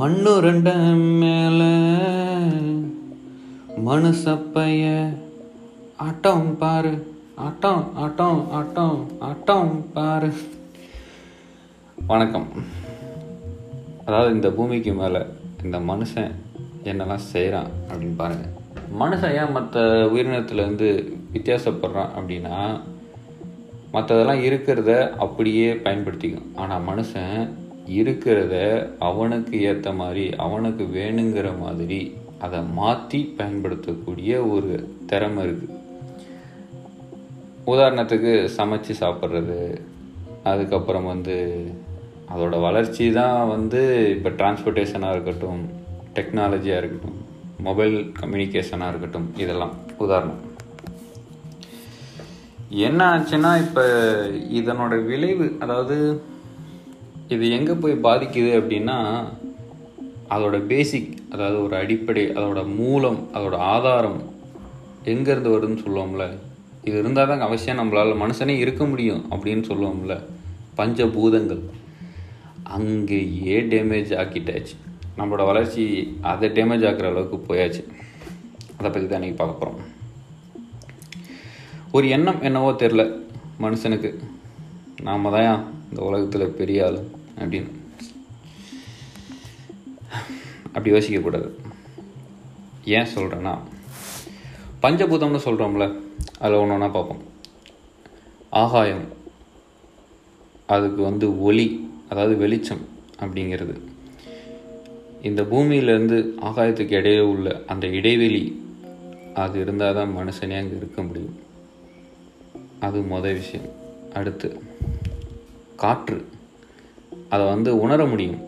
மண்ணு ரெண்டு மேல. மனுசப்பைய ஆட்டம் பாரு. ஆட்டம் ஆட்டம் ஆட்டம் ஆட்டம் பாரு. வணக்கம். அதாவது இந்த பூமிக்கு மேலே இந்த மனுஷன் என்னெல்லாம் செய்கிறான் அப்படின்னு பாருங்கள் மனுஷன் ஏன் மற்ற உயிரினத்துலேருந்து வித்தியாசப்படுறான் அப்படின்னா மற்றதெல்லாம் இருக்கிறத அப்படியே பயன்படுத்திக்கும். ஆனால் மனுஷன் இருக்கிறத அவனுக்கு ஏற்ற மாதிரி அவனுக்கு வேணுங்கிற மாதிரி அதை மாற்றி பயன்படுத்தக்கூடிய ஒரு திறமை இருக்குது உதாரணத்துக்கு சமைச்சு சாப்பிட்றது அதுக்கப்புறம் வந்து அதோட வளர்ச்சி தான் வந்து இப்போ டிரான்ஸ்போர்ட்டேஷனாக இருக்கட்டும் டெக்னாலஜியாக இருக்கட்டும் மொபைல் கம்யூனிகேஷனாக இருக்கட்டும் இதெல்லாம். உதாரணம். என்ன ஆச்சுன்னா இப்போ இதனோட விளைவு அதாவது இது எங்கே போய் பாதிக்குது அப்படின்னா அதோட பேசிக் அதாவது ஒரு அடிப்படை அதோட மூலம் அதோட ஆதாரம் எங்கேருந்து வருதுன்னு சொல்லுவோம்ல. இது இருந்தால் தான் அவசியம் நம்மளால் மனுஷனே இருக்க முடியும் அப்படின்னு சொல்லுவோம்ல. பஞ்சபூதங்கள். அங்கேயே டேமேஜ் ஆக்கிட்டாச்சு. நம்மளோட வளர்ச்சி அதை டேமேஜ் ஆக்குற அளவுக்கு போயாச்சு. அதை பற்றி தான் இன்றைக்கி பார்க்க போகிறோம் ஒரு எண்ணம் என்னவோ தெரில மனுஷனுக்கு. நாம் தான் இந்த உலகத்தில் பெரிய ஆளு. அப்படின்னு அப்படி யோசிக்கக்கூடாது. ஏன் சொல்கிறேன்னா பஞ்சபூதம்னு சொல்கிறோம்ல அதில் ஒன்று ஒன்றா பார்ப்போம். ஆகாயம் அதுக்கு வந்து ஒளி அதாவது வெளிச்சம் அப்படிங்கிறது. இந்த பூமியிலேருந்து ஆகாயத்துக்கு இடையே உள்ள அந்த இடைவெளி அது இருந்தால் தான் மனுஷனே அங்கே இருக்க முடியும். அது மொதல் விஷயம். அடுத்து காற்று. அதை வந்து உணர முடியும்.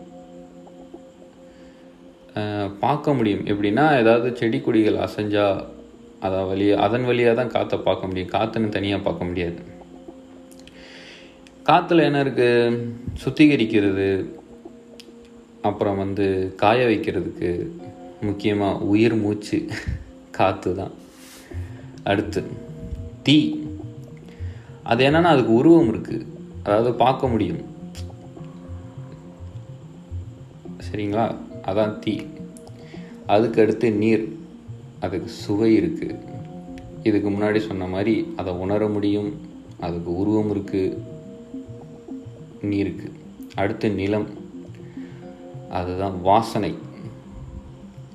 பார்க்க முடியும். எப்படின்னா ஏதாவது செடி கொடிகள் அசைஞ்சா அதை வழியாக அதன் வழியாக தான் காற்றை பார்க்க முடியும். காற்றுன்னு தனியாக பார்க்க முடியாது. காற்றுல என்ன இருக்குது சுத்திகரிக்கிறது. அப்புறம் வந்து காய வைக்கிறதுக்கு முக்கியமாக உயிர் மூச்சு காற்று தான். அடுத்து தீ அது என்னன்னா அதுக்கு உருவம் இருக்குது அதாவது பார்க்க முடியும். சரிங்களா? அதான் தீ. அதுக்கு அடுத்து நீர். அதுக்கு சுவை இருக்குது இதுக்கு முன்னாடி சொன்ன மாதிரி அதை உணர முடியும். அதுக்கு உருவம் இருக்குது நீருக்கு அடுத்து நிலம். அதுதான் வாசனை.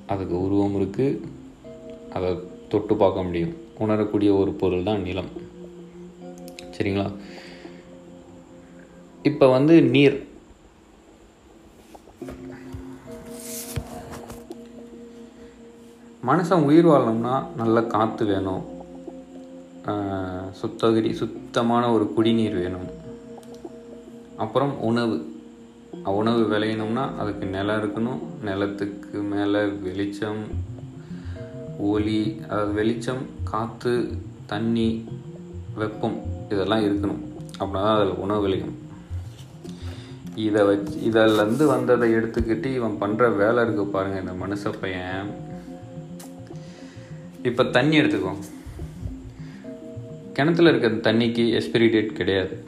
அதுக்கு உருவம் இருக்குது அதை தொட்டு பார்க்க முடியும். உணரக்கூடிய ஒரு பொருள் தான் நிலம். சரிங்களா? இப்போ வந்து நீர். மனுஷன் உயிர் வாழணும்னா நல்ல காற்று வேணும். சுத்தகிரி சுத்தமான ஒரு குடிநீர் வேணும். அப்புறம் உணவு. உணவு விளையணும்னா அதுக்கு நிலம் இருக்கணும். நிலத்துக்கு மேலே வெளிச்சம் ஒளி அதாவது வெளிச்சம் காற்று தண்ணி வெப்பம் இதெல்லாம் இருக்கணும். அப்படின்னா தான் அதில் உணவு விளையும். இதை வச்சு இதிலேருந்து வந்ததை எடுத்துக்கிட்டு இவன் பண்ணுற வேலை இருக்கு பாருங்கள் இந்த மனுஷ பையன். இப்போ தண்ணி எடுத்துக்கோ. கிணத்துல இருக்க தண்ணிக்கு எக்ஸ்பிரி டேட் கிடையாது.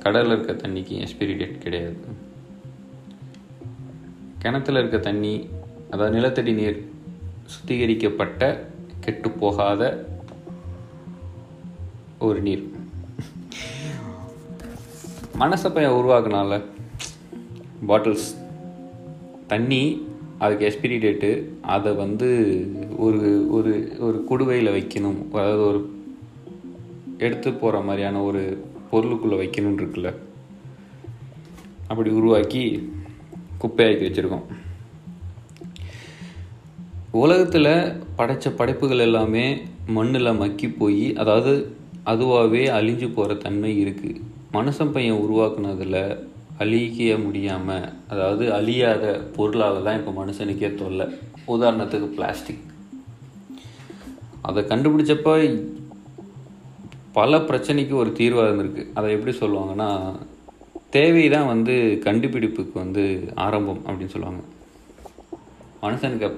கடலில் இருக்க தண்ணிக்கு எக்ஸ்பிரி டேட் கிடையாது. கிணத்துல இருக்க தண்ணி அதாவது நிலத்தடி நீர் சுத்திகரிக்கப்பட்ட கெட்டு போகாத ஒரு நீர். மனசப்பையன் உருவாக்குனால பாட்டில்ஸ் தண்ணி அதுக்கு எக்ஸ்பிரி டேட்டு அதை வந்து ஒரு ஒரு ஒரு குடுவையில் வைக்கணும். அதாவது ஒரு எடுத்து போகிற மாதிரியான ஒரு பொருளுக்குள்ளே வைக்கணும்னு இருக்குல்ல. அப்படி உருவாக்கி குப்பையாக்கி வச்சுருக்கோம். உலகத்தில் படைத்த படைப்புகள் எல்லாமே மண்ணில் மக்கி போய் அதாவது அதுவாகவே அழிஞ்சு போகிற தன்மை இருக்குது மனுஷன் பையன் உருவாக்குனதில் அழிக்க முடியாமல் அதாவது அழியாத பொருளால் தான் இப்போ மனுஷனுக்கே தொல்லை. உதாரணத்துக்கு பிளாஸ்டிக் அதை கண்டுபிடிச்சப்ப பல பிரச்சனைக்கு ஒரு தீர்வாக இருந்திருக்கு. அதை எப்படி சொல்லுவாங்கன்னா தேவை தான் வந்து கண்டுபிடிப்புக்கு வந்து ஆரம்பம் அப்படின்னு சொல்லுவாங்க. மனுஷனுக்கு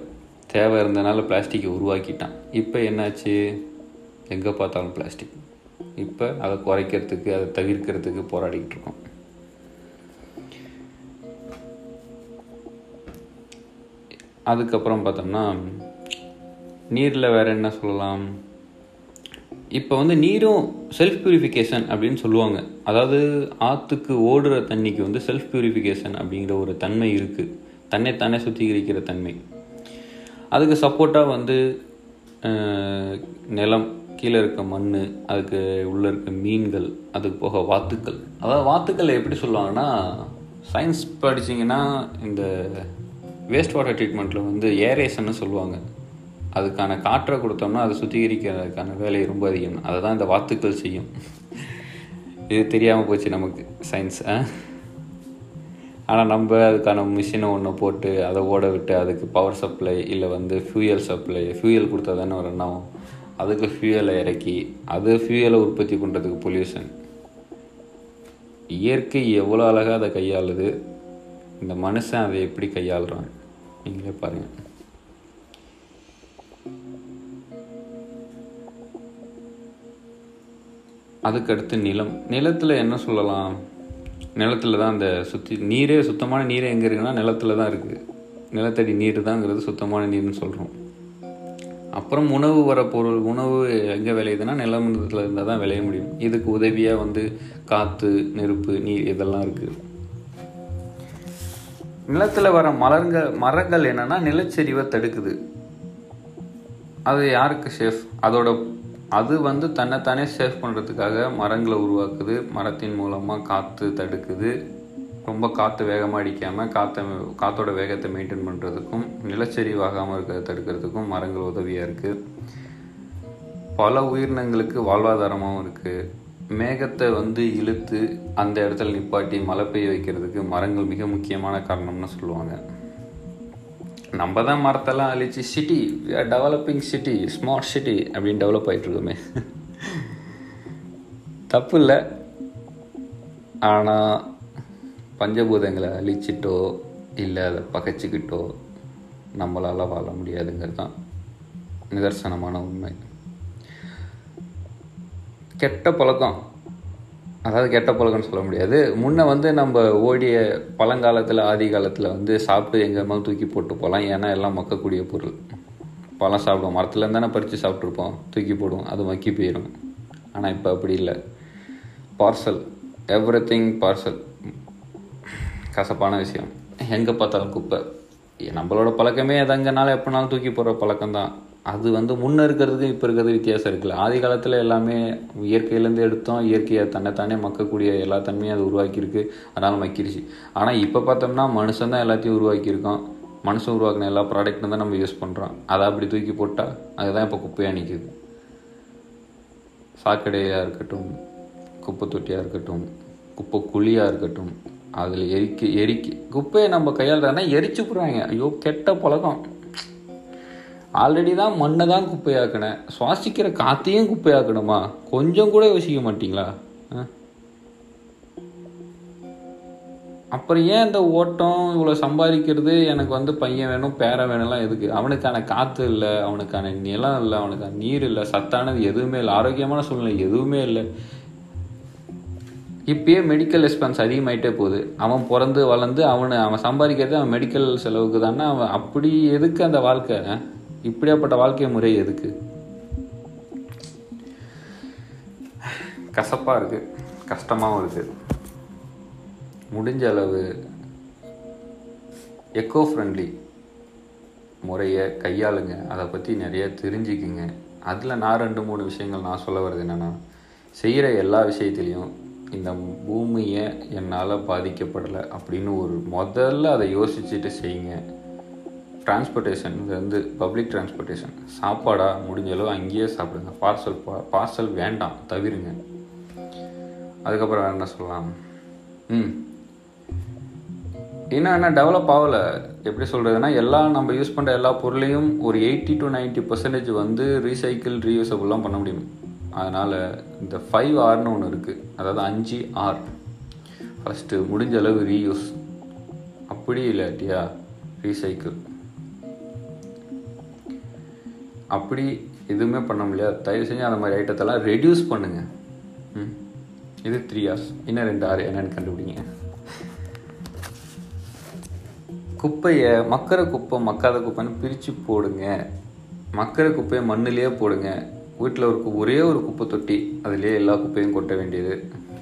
தேவை இருந்தனால பிளாஸ்டிக்கை உருவாக்கிட்டான். இப்போ என்னாச்சு? எங்கே பார்த்தாலும் பிளாஸ்டிக் இப்போ அதை குறைக்கிறதுக்கு அதை தவிர்க்கிறதுக்கு போராடிக்கிட்டு இருக்கோம். அதுக்கப்புறம் பார்த்தோம்னா நீரில் வேறு என்ன சொல்லலாம்? இப்போ வந்து நீரும் செல்ஃப் பியூரிஃபிகேஷன் அப்படின்னு சொல்லுவாங்க. அதாவது ஆற்றுக்கு ஓடுற தண்ணிக்கு வந்து செல்ஃப் பியூரிஃபிகேஷன் அப்படிங்கிற ஒரு தன்மை இருக்குது தன்னைத்தானே சுத்திகரிக்கிற தன்மை. அதுக்கு சப்போர்ட்டாக வந்து நிலம் கீழே இருக்க மண் அதுக்கு உள்ளே இருக்க மீன்கள் அதுக்கு போக வாத்துக்கள். அதாவது வாத்துக்களை எப்படி சொல்லுவாங்கன்னா சயின்ஸ் படிச்சிங்கன்னா இந்த வேஸ்ட் வாட்டர் ட்ரீட்மெண்ட்டில் வந்து ஏரேஷன்னு சொல்லுவாங்க. அதுக்கான காற்றை கொடுத்தோம்னா அதை சுத்திகரிக்கிறதுக்கான வேலை ரொம்ப அதிகம். அதை தான் இந்த வாத்துக்கள் செய்யும். இது தெரியாமல் போச்சு நமக்கு சயின்ஸ் ஆனால் நம்ம அதுக்கான மிஷினை ஒன்று போட்டு அதை ஓட விட்டு அதுக்கு பவர் சப்ளை இல்லை வந்து ஃபியூயல் சப்ளை ஃபியூயல் கொடுத்தா தானே ஒரு எண்ணம் அதுக்கு ஃபியூயலை இறக்கி அது ஃபியூயலை உற்பத்தி பண்ணுறதுக்கு பொல்யூஷன் இயற்கை எவ்வளோ அழகாக அதை கையாளுது. இந்த மனுஷன் அதை எப்படி கையாளுறான்? நீங்களே பாருங்கள் அதுக்கடுத்து நிலம். நிலத்தில் என்ன சொல்லலாம்? நிலத்தில் தான் அந்த சுற்றி நீரே சுத்தமான நீரே எங்கே இருக்குன்னா நிலத்தில் தான் இருக்குது நிலத்தடி நீர் தாங்கிறது சுத்தமான நீர்னு சொல்கிறோம் அப்புறம் உணவு வர பொருள் உணவு எங்கே விளையுதுன்னா நிலமண்டலத்தில் இருந்தால் தான் விளைய முடியும். இதுக்கு உதவியாக வந்து காற்று நெருப்பு நீர் இதெல்லாம் இருக்குது நிலத்தில் வர மலர்கள் மரங்கள் என்னன்னா நிலச்சரிவை தடுக்குது. அது யாருக்கு சேஃப் அதோட அது வந்து தன்னைத்தானே சேஃப் பண்ணுறதுக்காக மரங்களை உருவாக்குது. மரத்தின் மூலமாக காற்று தடுக்குது. ரொம்ப காற்று வேகமாக அடிக்காமல் காற்றை காற்றோட வேகத்தை மெயின்டைன் பண்ணுறதுக்கும் நிலச்சரிவாகாமல் இருக்கிறத தடுக்கிறதுக்கும் மரங்கள் உதவியாக இருக்குது பல உயிரினங்களுக்கு வாழ்வாதாரமாகவும் இருக்குது மேகத்தை வந்து இழுத்து அந்த இடத்துல நிப்பாட்டி மழை பெய்ய வைக்கிறதுக்கு மரங்கள் மிக முக்கியமான காரணம்னு சொல்லுவாங்க. நம்ம தான் மரத்தெல்லாம் அழிச்சு city developing city smart city அப்படின்னு டெவலப் ஆகிட்டு இருக்கோமே தப்பு இல்லை. ஆனால் பஞ்சபூதங்களை அழிச்சிட்டோ இல்லை அதை பகைச்சிக்கிட்டோ நம்மளால் வாழ முடியாதுங்கிறது தான் நிதர்சனமான உண்மை. கெட்ட பழக்கம். அதாவது கெட்ட பழக்கம்னு சொல்ல முடியாது. முன்னே வந்து நம்ம ஓடிய பழங்காலத்தில் ஆதி காலத்தில் வந்து சாப்பிட்டு எங்கே இருந்தாலும் தூக்கி போட்டு போகலாம் ஏன்னா எல்லாம் மக்கக்கூடிய பொருள். பழம் சாப்பிடுவோம். மரத்துலேருந்து தானே பறித்து சாப்பிட்ருப்போம் தூக்கி போடுவோம். அது மக்கி போயிடும் ஆனால் இப்போ அப்படி இல்லை. பார்சல். Everything parcel. கசப்பான விஷயம். எங்கே பார்த்தாலும் குப்பை. நம்மளோட பழக்கமே எதங்கனாலும் எப்போனாலும் தூக்கி போடுற பழக்கம் தான் அது வந்து முன்னே இருக்கிறதுக்கும் இப்போ இருக்கிறது வித்தியாசம் இருக்குல்ல. ஆதி காலத்தில் எல்லாமே இயற்கையிலேருந்து எடுத்தோம். இயற்கையை தன்னைத்தானே மக்கக்கூடிய எல்லா தன்மையும் அது உருவாக்கியிருக்கு. அதனால் மக்கிருச்சு. ஆனால் இப்போ பார்த்தோம்னா மனுஷன் தான் எல்லாத்தையும் உருவாக்கியிருக்கோம். மனுஷன் உருவாக்கின எல்லா ப்ராடக்ட்டும் தான் நம்ம யூஸ் பண்ணுறோம் அதை அப்படி தூக்கி போட்டால் அதுதான் இப்போ குப்பையாக நிற்கிது சாக்கடையாக இருக்கட்டும் குப்பை தொட்டியாக இருக்கட்டும் குப்பை குழியாக இருக்கட்டும் அதில் எரிக்க எரிக்க குப்பையை நம்ம கையாளுறதுனா எரிச்சு போடுறாங்க ஐயோ கெட்ட பழக்கம். ஆல்ரெடி தான் மண்ணை தான் குப்பையாக்கினேன். சுவாசிக்கிற காற்றையும் குப்பையாக்கணுமா? கொஞ்சம் கூட யோசிக்க மாட்டிங்களா? ஆ? அப்புறம் ஏன் இந்த ஓட்டம் இவ்வளோ சம்பாதிக்கிறது? எனக்கு வந்து பையன் வேணும் பேரை வேணும்லாம் எதுக்கு? அவனுக்கான காற்று இல்லை அவனுக்கான நிலம் இல்லை அவனுக்கான நீர் இல்லை சத்தானது எதுவுமே இல்லை ஆரோக்கியமான சூழ்நிலை எதுவுமே இல்லை. இப்பயே மெடிக்கல் எக்ஸ்பென்ஸ் அதிகமாயிட்டே போகுது. அவன் பிறந்து வளர்ந்து அவனை அவன் சம்பாதிக்கிறது அவன் மெடிக்கல் செலவுக்கு தானே அவன் அப்படி எதுக்கு அந்த வாழ்க்கை இப்படியாப்பட்ட வாழ்க்கை முறை எதுக்கு? கசப்பாக இருக்குது கஷ்டமாகவும் இருக்குது முடிஞ்ச அளவு எக்கோ ஃப்ரெண்ட்லி முறையை கையாளுங்க. அதை பற்றி நிறைய தெரிஞ்சுக்குங்க. அதில் நான் ரெண்டு மூணு விஷயங்கள் நான் சொல்ல வர்றது என்னென்னா செய்கிற எல்லா விஷயத்துலேயும் இந்த பூமியை என்னால் பாதிக்கப்படலை அப்படின்னு ஒரு முதல்ல அதை யோசிச்சுட்டு செய்யுங்க. டிரான்ஸ்போர்ட்டேஷன் வந்து பப்ளிக் டிரான்ஸ்போர்ட்டேஷன் சாப்பாடாக முடிஞ்ச அளவு அங்கேயே சாப்பிடுங்க. பார்சல் பார்சல் வேண்டாம். தவிருங்க. அதுக்கப்புறம் வேறு என்ன சொல்லலாம்? ம். இன்னும் என்ன டெவலப் ஆகலை? எப்படி சொல்கிறதுனா எல்லா நம்ம யூஸ் பண்ணுற எல்லா பொருளையும் ஒரு எயிட்டி டு 90% பர்சன்டேஜ் வந்து ரீசைக்கிள் ரீயூசபிள்லாம் பண்ண முடியும். அதனால் இந்த ஃபைவ் ஆர்னு ஒன்று இருக்குது அதாவது அஞ்சு ஆர் ஃபஸ்ட்டு முடிஞ்ச அளவு ரீயூஸ் அப்படி இல்லாட்டியா ரீசைக்கிள் அப்படி எதுவுமே பண்ண முடியாது. தயவு செஞ்சு அந்த மாதிரி ஐட்டத்தெல்லாம் ரெடியூஸ் பண்ணுங்கள் ம்? இது த்ரீ ஹார்ஸ் இன்னும் ரெண்டு ஆறு என்னென்னு கண்டுபிடிங்க. குப்பையை மக்கிற குப்பை மக்காத குப்பைன்னு பிரித்து போடுங்க. மக்கிற குப்பையை மண்ணுலேயே போடுங்க. வீட்டில் ஒரு ஒரே ஒரு குப்பை தொட்டி அதுலேயே எல்லா குப்பையும் கொட்ட வேண்டியது.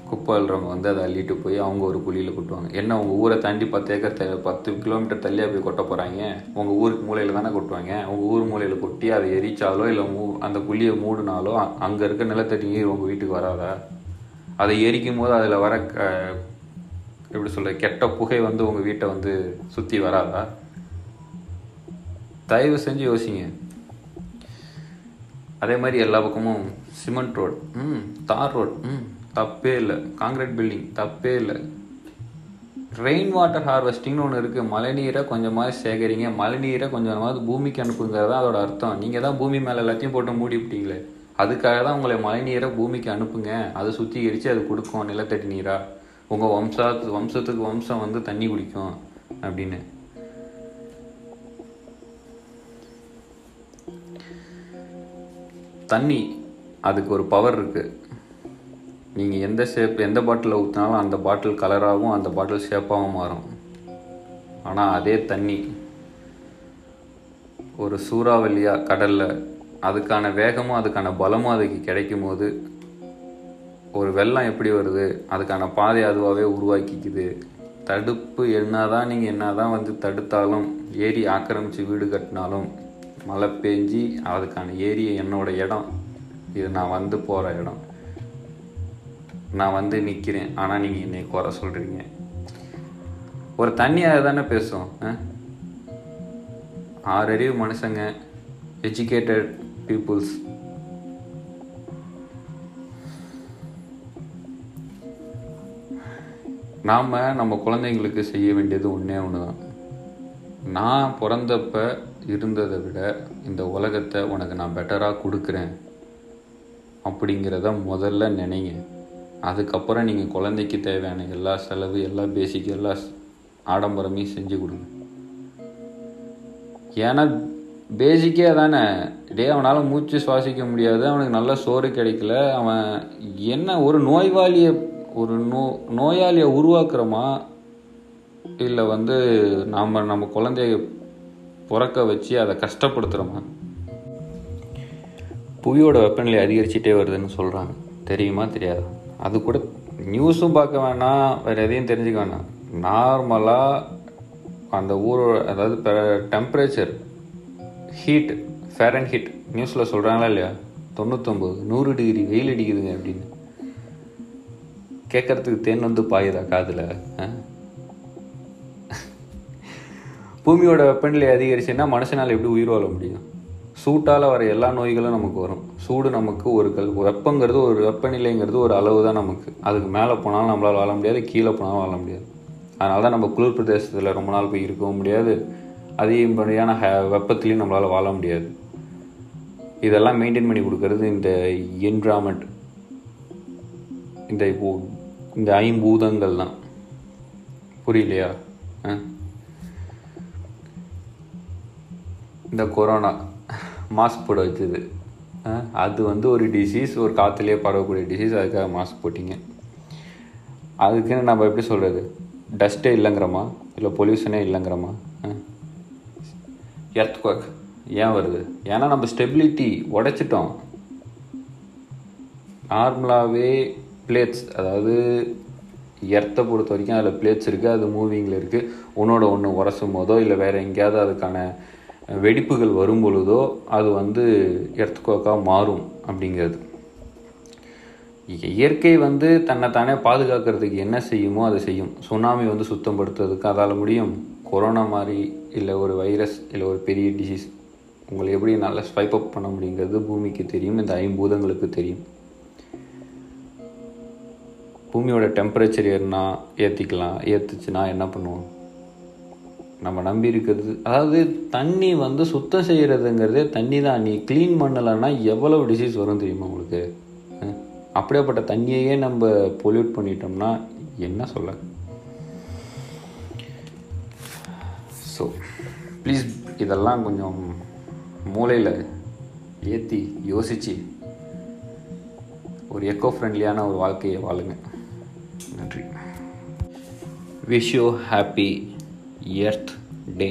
குப்பை அள்ளுறவங்க வந்து அதை அள்ளிட்டு போய் அவங்க ஒரு குழியில் கொட்டுவாங்க. என்ன உங்கள் ஊரை தாண்டி பத்து ஏக்கர் த பத்து கிலோமீட்டர் தள்ளியாக போய் கொட்ட போகிறாங்க உங்கள் ஊருக்கு மூலையில் தானே கொட்டுவாங்க? உங்கள் ஊர் மூலையில் கொட்டி அதை எரிச்சாலோ இல்லை மூ அந்த குழியை மூடினாலோ அங்கே இருக்க நிலத்தடி நீர் உங்கள் வீட்டுக்கு வராதா? அதை எரிக்கும் போது அதில் வர க- எப்படி சொல்ல கெட்ட புகை வந்து உங்கள் வீட்டை வந்து சுற்றி வராதா? தயவு செஞ்சு யோசிங்க. அதே மாதிரி எல்லா பக்கமும் சிமெண்ட் ரோடு ம் தார் ரோடு ம். தப்பே இல்லை. காங்கிரீட் பில்டிங் தப்பே இல்லை. ரெயின் வாட்டர் ஹார்வெஸ்டிங்னு ஒன்று இருக்குது மழைநீரை கொஞ்சமாக சேகரிங்க. மழைநீரை கொஞ்சமாவது பூமிக்கு அனுப்புங்கிறது தான் அதோட அர்த்தம். நீங்கள் தான் பூமி மேலே எல்லாத்தையும் போட்டு மூடி விட்டீங்களே அதுக்காக தான் உங்களை மழைநீரை பூமிக்கு அனுப்புங்க. அதை சுத்திகரித்து அது கொடுக்கும் நிலத்தடி நீராக உங்கள் வம்சா வம்சத்துக்கு வம்சம் வந்து தண்ணி குடிக்கும் அப்படின்னு. தண்ணி அதுக்கு ஒரு பவர் இருக்குது நீங்கள் எந்த ஷேப் எந்த பாட்டிலில் ஊற்றினாலும் அந்த பாட்டில் கலராகவும் அந்த பாட்டில் ஷேப்பாகவும் மாறும். ஆனால் அதே தண்ணி ஒரு சூறாவளியாக கடலில் அதுக்கான வேகமும் அதுக்கான பலமும் அதுக்கு கிடைக்கும் போது ஒரு வெள்ளம் எப்படி வருது அதுக்கான பாதை அதுவாகவே உருவாக்கிக்குது. தடுப்பு என்ன தான் நீங்கள் என்ன தான் வந்து தடுத்தாலும் ஏரி ஆக்கிரமித்து வீடு கட்டினாலும் மழை பெஞ்சி அதுக்கான ஏரியை என்னோடய இடம் இது நான் வந்து போகிற இடம். நான் வந்து நிற்கிறேன் ஆனால் நீங்கள் என்னை குறை சொல்கிறீங்க ஒரு தண்ணியாக தானே பேசும் ஆ? ஆறறிவு மனுஷங்க எஜுகேட்டட் பீப்புள்ஸ் நாம் நம்ம குழந்தைங்களுக்கு செய்ய வேண்டியது ஒன்றே ஒன்று தான் நான் பிறந்தப்ப இருந்ததை விட இந்த உலகத்தை உனக்கு நான் பெட்டராக கொடுக்குறேன் அப்படிங்கிறத முதல்ல நினைங்க. அதுக்கப்புறம் நீங்கள் குழந்தைக்கு தேவையான எல்லா செலவு எல்லா பேசிக் எல்லா ஆடம்பரமையும் செஞ்சு கொடுங்க. ஏன்னா பேசிக்கே தானே. டே அவனால் மூச்சு சுவாசிக்க முடியாது அவனுக்கு நல்ல சோறு கிடைக்கல அவன் என்ன ஒரு நோய்வாளியை ஒரு நோ நோயாளியை உருவாக்குறோமா? இல்லை வந்து நாம் நம்ம குழந்தைய பிறக்க வச்சு அதை கஷ்டப்படுத்துகிறோமா புவியோட வெப்பநிலை அதிகரிச்சிட்டே வருதுன்னு சொல்கிறாங்க தெரியுமா தெரியாதா? அது கூட நியூஸும் பார்க்க வேணாம் வேறு எதையும் தெரிஞ்சுக்க வேணாம். நார்மலாக அந்த ஊரோட அதாவது டெம்பரேச்சர் ஹீட் ஃபேரன் ஹீட் நியூஸில் சொல்கிறாங்களா இல்லையா? தொண்ணூத்தொம்பது நூறு டிகிரி வெயில் அடிக்குதுங்க அப்படின்னு. கேட்கறதுக்கு தேன் வந்து பாயுதா காதில் பூமியோட வெப்பநிலை அதிகரிச்சுன்னா மனுஷனால் எப்படி உயிர் வாழ முடியும்? சூட்டால் வர எல்லா நோய்களும் நமக்கு வரும். சூடு நமக்கு ஒரு கல் வெப்பங்கிறது ஒரு வெப்பநிலைங்கிறது ஒரு அளவு தான் நமக்கு. அதுக்கு மேலே போனாலும் நம்மளால் வாழ முடியாது கீழே போனாலும் வாழ முடியாது. அதனால தான் நம்ம குளிர் பிரதேசத்தில் ரொம்ப நாள் போய் இருக்கவும் முடியாது. அதிகப்படியான ஹ வெப்பத்துலேயும் நம்மளால் வாழ முடியாது. இதெல்லாம் மெயின்டைன் பண்ணி கொடுக்கறது இந்த என்விரான்மெண்ட் இந்த இப்போ- இந்த ஐம்பூதங்கள் தான். புரியலையா? ஆ? இந்த கொரோனா மாஸ்க் போட வச்சது ஆ, அது வந்து ஒரு டிசீஸ் ஒரு காற்றுலேயே பரவக்கூடிய டிசீஸ் அதுக்காக மாஸ்க் போட்டிங்க. அதுக்குன்னு நம்ம எப்படி சொல்கிறது டஸ்ட்டே இல்லைங்கிறோமா? இல்லை பொல்யூஷனே இல்லைங்கிறோமா? எர்த்குவாக் ஏன் வருது? ஏன்னா நம்ம ஸ்டெபிலிட்டி உடைச்சிட்டோம். நார்மலாகவே பிளேட்ஸ் அதாவது எர்த்தை பொறுத்த வரைக்கும் அதில் பிளேட்ஸ் இருக்குது அது மூவிங்கில் இருக்குது ஒன்றோட ஒன்று உரசும் போதோ இல்லை வேறு எங்கேயாவது அதுக்கான வெடிப்புகள் வரும் பொழுதோ அது வந்து எர்த்துக்கோக்காக மாறும் அப்படிங்கிறது. இயற்கை வந்து தன்னை தானே பாதுகாக்கிறதுக்கு என்ன செய்யுமோ அதை செய்யும். சுனாமி வந்து சுத்தப்படுத்துறதுக்கு அதால் முடியும். கொரோனா மாதிரி இல்லை ஒரு வைரஸ் இல்லை ஒரு பெரிய டிசீஸ் உங்களை எப்படி நல்லா ஸ்வைப் அப் பண்ண முடியுங்கிறது பூமிக்கு தெரியும். இந்த ஐம்பூதங்களுக்கு தெரியும். பூமியோட டெம்பரேச்சர் ஏறினா ஏற்றிக்கலாம் ஏற்றுச்சுன்னா என்ன பண்ணுவோம்? நம்ம நம்பி இருக்கிறது அதாவது தண்ணி வந்து சுத்தம் செய்கிறதுங்கிறதே தண்ணி தான். நீ க்ளீன் பண்ணலைன்னா எவ்வளவு டிசீஸ் வரும் தெரியுமா உங்களுக்கு? அப்படியேப்பட்ட தண்ணியையே நம்ம பொல்யூட் பண்ணிட்டோம்னா என்ன சொல்ல? ஸோ ப்ளீஸ் இதெல்லாம் கொஞ்சம் மூளையில் ஏற்றி யோசித்து ஒரு எக்கோ ஃப்ரெண்ட்லியான ஒரு வாழ்க்கையை வாழுங்க. நன்றி. Wish you happy earth day